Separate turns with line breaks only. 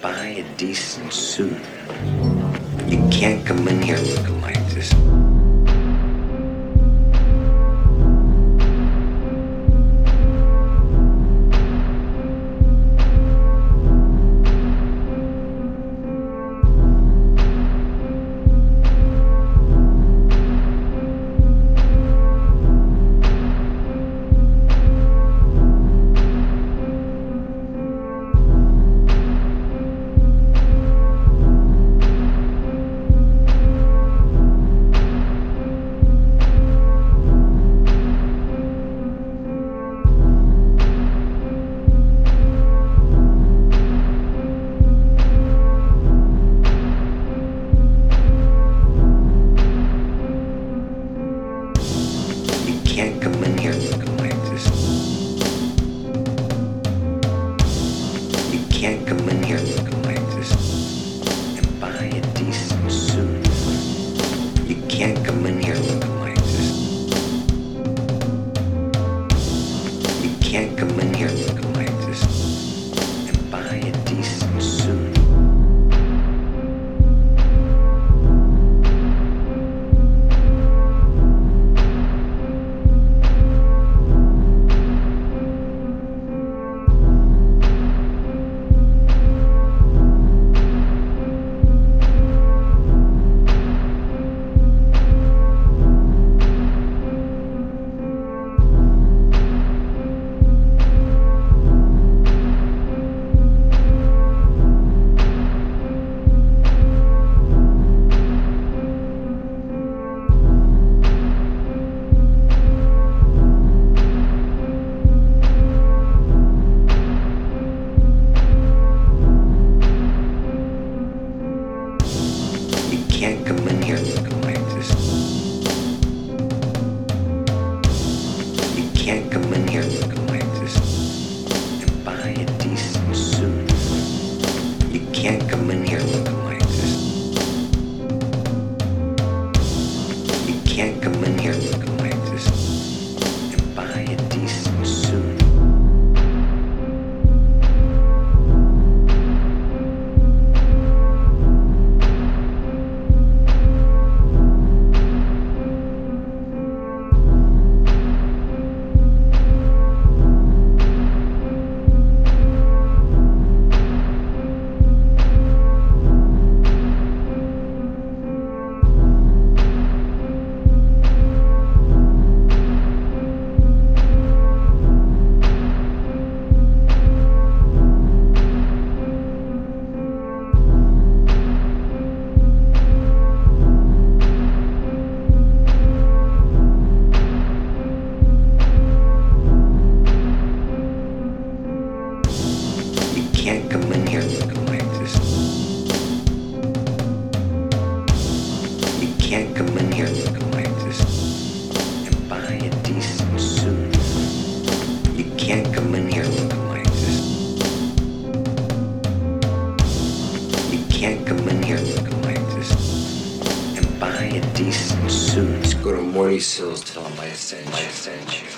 buy a decent suit. You can't come in here looking like this. Can't come in here looking like this and buy a decent suit. You can't come in here looking like this. You can't come in here looking like this and buy a decent suit. Can't come in here can't come in here looking like this and buy a decent suit. You can't come in here looking like this. You can't come in here looking like this and buy a decent suit.
Just go to Morty Sills, tell him I sent you. I sent you.